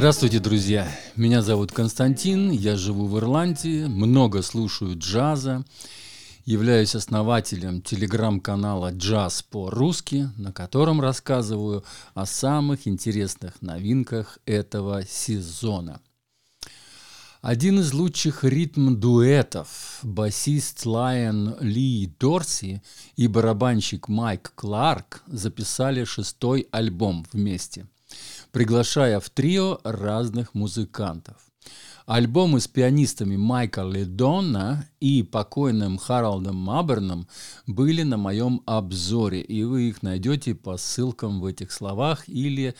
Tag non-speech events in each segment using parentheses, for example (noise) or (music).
Здравствуйте, друзья! Меня зовут Константин, я живу в Ирландии, много слушаю джаза, являюсь основателем телеграм-канала «Джаз по-русски», на котором рассказываю о самых интересных новинках этого сезона. Один из лучших ритм-дуэтов, басист Лайон Ли Дорси и барабанщик Майк Кларк записали шестой альбом вместе – приглашая в трио разных музыкантов. Альбомы с пианистами Майка Ледона и покойным Харалдом Маберном были на моем обзоре, и вы их найдете по ссылкам в этих словах или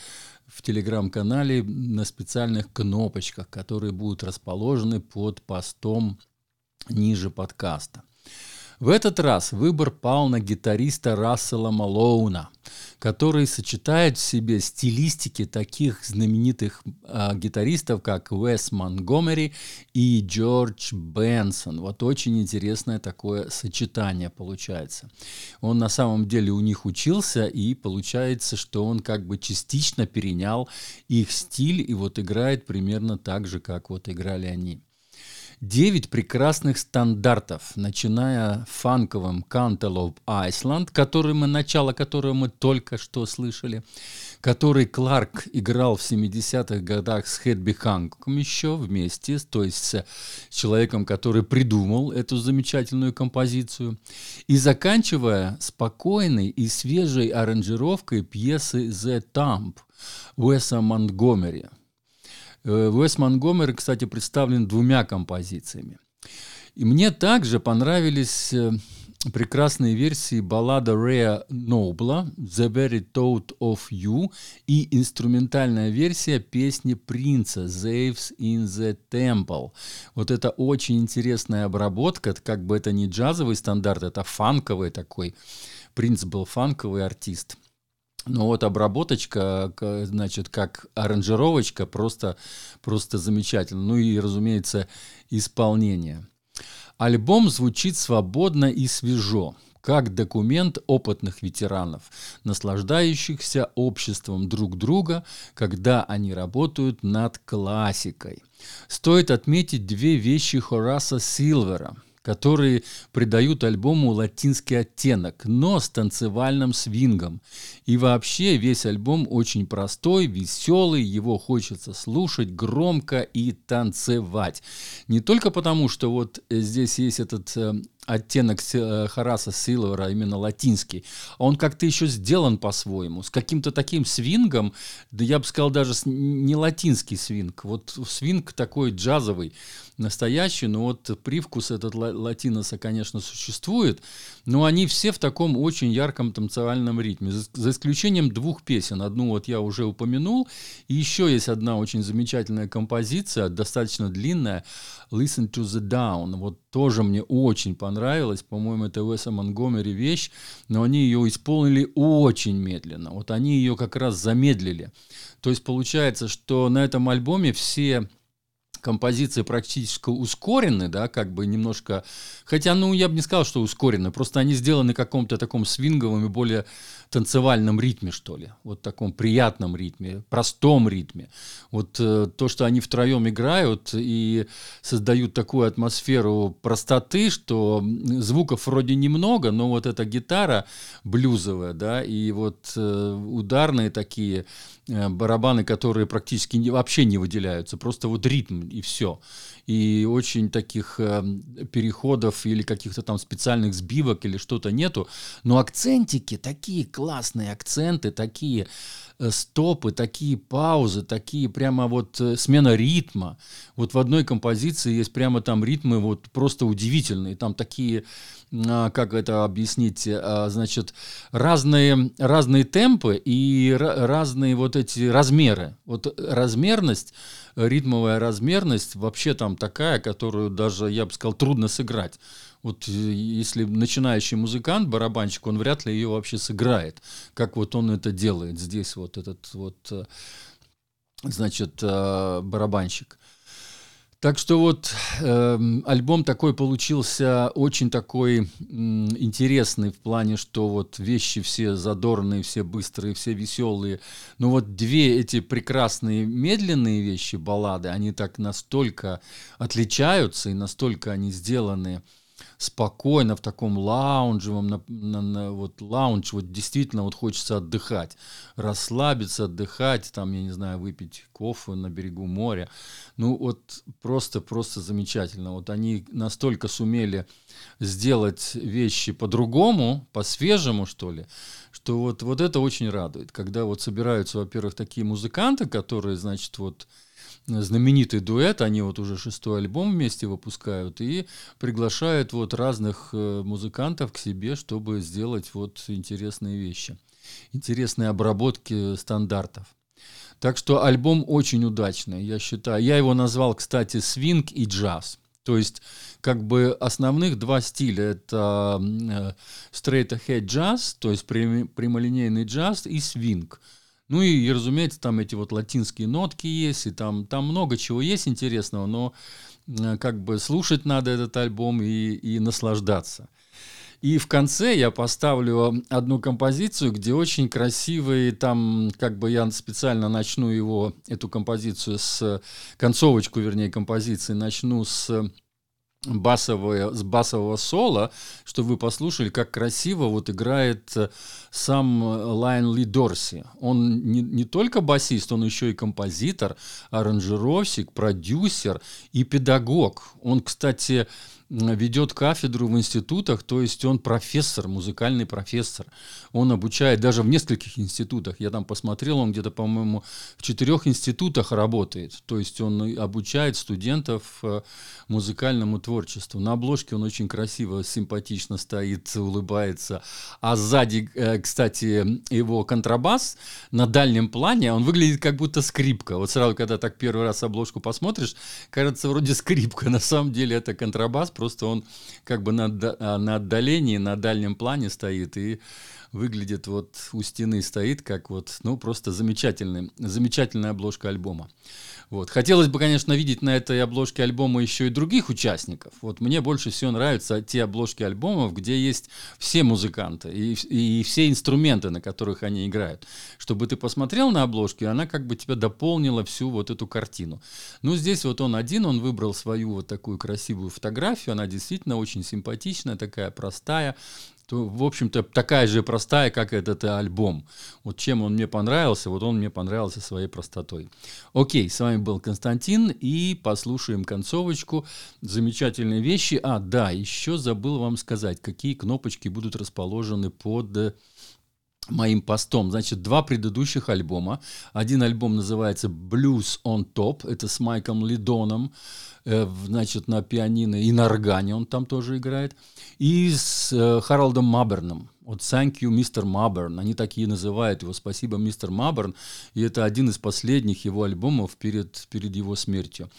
в телеграм-канале на специальных кнопочках, которые будут расположены под постом ниже подкаста. В этот раз выбор пал на гитариста Рассела Малоуна, который сочетает в себе стилистики таких знаменитых э, гитаристов, как Уэс Монгомери и Джордж Бенсон. Вот очень интересное такое сочетание получается. Он на самом деле у них учился, и получается, что он как бы частично перенял их стиль и вот играет примерно так же, как вот играли они. Девять прекрасных стандартов, начиная фанковым Cantaloupe Iceland, который мы, начало которого мы только что слышали, который Кларк играл в 70-х годах с Хэдби Ханкоком еще вместе, то есть с человеком, который придумал эту замечательную композицию, и заканчивая спокойной и свежей аранжировкой пьесы «The Thump» Уэса Монтгомери – Уэс Монгомери, кстати, представлен двумя композициями. И мне также понравились э, прекрасные версии баллада Рэя Нобла «The Very Thought of You» и инструментальная версия песни Принца «Zaves in the Temple». Вот это очень интересная обработка, как бы это не джазовый стандарт, это фанковый такой. Принц был фанковый артист – но вот обработочка, значит, как аранжировочка, просто, просто замечательно. Ну и, разумеется, исполнение. Альбом звучит свободно и свежо, как документ опытных ветеранов, наслаждающихся обществом друг друга, когда они работают над классикой. Стоит отметить две вещи Хораса Силвера – которые придают альбому латинский оттенок, но с танцевальным свингом. И вообще весь альбом очень простой, веселый, его хочется слушать громко и танцевать. Не только потому, что вот здесь есть этот э, оттенок э, Хараса Силвера, именно латинский, он как-то еще сделан по-своему, с каким-то таким свингом, да я бы сказал даже не латинский свинг, вот свинг такой джазовый, настоящий, но вот привкус этот латиноса, конечно, существует, но они все в таком очень ярком танцевальном ритме, за исключением двух песен, одну вот я уже упомянул, и еще есть одна очень замечательная композиция, достаточно длинная, Listen to the Down, вот тоже мне очень понравилось. По-моему, это Уэса Монгомери вещь, но они ее исполнили очень медленно. Вот они ее как раз замедлили. То есть получается, что на этом альбоме все композиции практически ускорены, да, как бы немножко, хотя, ну, я бы не сказал, что ускорены, просто они сделаны каком-то таком свинговом и более танцевальном ритме, что ли, вот таком приятном ритме, простом ритме. Вот э, то, что они втроем играют и создают такую атмосферу простоты, что звуков вроде немного, но вот эта гитара блюзовая, да, и вот э, ударные такие барабаны, которые практически вообще не выделяются, просто вот ритм и все и очень таких э, переходов или каких-то там специальных сбивок или что-то нету, но акцентики, такие классные акценты, такие э, стопы, такие паузы, такие прямо вот э, смена ритма. Вот в одной композиции есть прямо там ритмы вот просто удивительные, там такие а, как это объяснить, а, значит, разные, разные темпы и разные вот эти размеры. Вот размерность, ритмовая размерность вообще там такая, которую даже, я бы сказал, трудно сыграть. Вот э, если начинающий музыкант, барабанщик, он вряд ли ее вообще сыграет, как вот он это делает здесь, вот этот вот, э, значит, э, барабанщик. Так что вот э, альбом такой получился очень такой э, интересный в плане, что вот вещи все задорные, все быстрые, все веселые. Но вот две эти прекрасные медленные вещи, баллады, они так настолько отличаются и настолько они сделаны спокойно в таком лаунжевом, на, на, на, вот лаунж, вот действительно вот хочется отдыхать, расслабиться, отдыхать, там, я не знаю, выпить кофе на берегу моря. Ну вот просто, просто замечательно. Вот они настолько сумели сделать вещи по-другому, по-свежему, что ли, что вот, вот это очень радует, когда вот собираются, во-первых, такие музыканты, которые, значит, вот знаменитый дуэт, они вот уже шестой альбом вместе выпускают и приглашают вот разных э, музыкантов к себе, чтобы сделать вот интересные вещи, интересные обработки стандартов. Так что альбом очень удачный, я считаю. Я его назвал, кстати, свинг и джаз. То есть, как бы основных два стиля это э, straight ahead джаз, то есть прямолинейный джаз и свинг. Ну и, и, разумеется, там эти вот латинские нотки есть, и там, там много чего есть интересного, но э, как бы слушать надо этот альбом и, и наслаждаться. И в конце я поставлю одну композицию, где очень красивый, там как бы я специально начну его, эту композицию с, концовочку, вернее, композиции начну с басовое, с басового соло, чтобы вы послушали, как красиво вот играет э, сам Лайн Ли Дорси. Он не, не только басист, он еще и композитор, аранжировщик, продюсер и педагог. Он, кстати, ведет кафедру в институтах, то есть он профессор, музыкальный профессор. Он обучает даже в нескольких институтах. Я там посмотрел, он где-то, по-моему, в четырех институтах работает. То есть он обучает студентов э, музыкальному творчеству. На обложке он очень красиво, симпатично стоит, улыбается. А сзади, э, кстати, его контрабас на дальнем плане, он выглядит как будто скрипка. Вот сразу, когда так первый раз обложку посмотришь, кажется, вроде скрипка. (laughs) На самом деле это контрабас, просто он как бы на, а, на отдалении, на дальнем плане стоит и выглядит вот у стены стоит, как вот, ну, просто замечательный, замечательная обложка альбома. Вот. Хотелось бы, конечно, видеть на этой обложке альбома еще и других участников. Вот мне больше всего нравятся те обложки альбомов, где есть все музыканты и, и все инструменты, на которых они играют. Чтобы ты посмотрел на обложку, и она как бы тебя дополнила всю вот эту картину. Ну, здесь вот он один, он выбрал свою вот такую красивую фотографию, она действительно очень симпатичная, такая простая, то, в общем-то, такая же простая, как этот альбом. Вот чем он мне понравился, вот он мне понравился своей простотой. Окей, с вами был Константин, и послушаем концовочку. Замечательные вещи. А, да, еще забыл вам сказать, какие кнопочки будут расположены под моим постом. Значит, два предыдущих альбома. Один альбом называется Blues on Top, это с Майком Лидоном, э, значит, на пианино и на органе он там тоже играет. И с э, Харалдом Маберном. Вот Thank you, мистер Маберн. Они такие называют его. Спасибо, мистер Маберн. И это один из последних его альбомов перед, перед его смертью.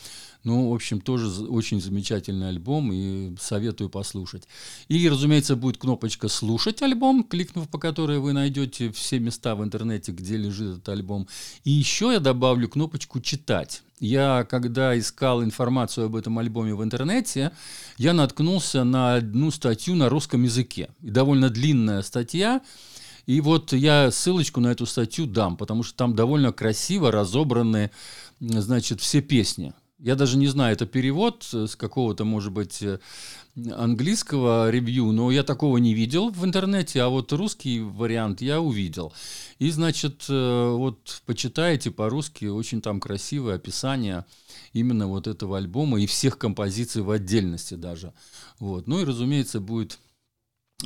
Ну, в общем, тоже очень замечательный альбом и советую послушать. И, разумеется, будет кнопочка «Слушать альбом», кликнув по которой вы найдете все места в интернете, где лежит этот альбом. И еще я добавлю кнопочку «Читать». Я, когда искал информацию об этом альбоме в интернете, я наткнулся на одну статью на русском языке. И довольно длинная статья, и вот я ссылочку на эту статью дам, потому что там довольно красиво разобраны, значит, все песни. Я даже не знаю, это перевод с какого-то, может быть, э, английского ревью, но я такого не видел в интернете, а вот русский вариант я увидел. И, значит, э, вот почитайте по-русски, очень там красивое описание именно вот этого альбома и всех композиций в отдельности даже. Вот. Ну и, разумеется, будет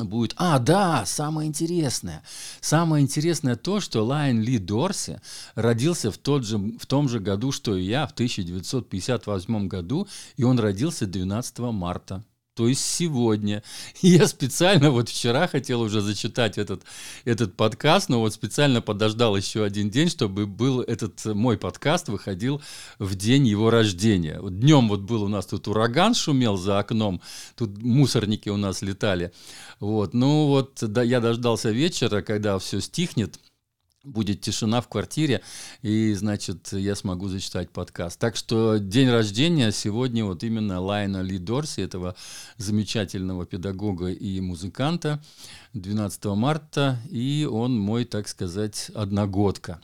будет... А, да, самое интересное. Самое интересное то, что Лайн Ли Дорси родился в, тот же, в том же году, что и я, в 1958 году, и он родился 12 марта то есть сегодня. (laughs) И я специально вот вчера хотел уже зачитать этот, этот подкаст, но вот специально подождал еще один день, чтобы был этот мой подкаст выходил в день его рождения. Вот днем вот был у нас тут ураган шумел за окном, тут мусорники у нас летали. Вот, ну вот да, я дождался вечера, когда все стихнет, будет тишина в квартире, и, значит, я смогу зачитать подкаст. Так что день рождения сегодня вот именно Лайна Ли Дорси, этого замечательного педагога и музыканта, 12 марта, и он мой, так сказать, одногодка.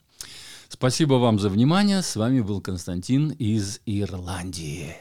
Спасибо вам за внимание. С вами был Константин из Ирландии.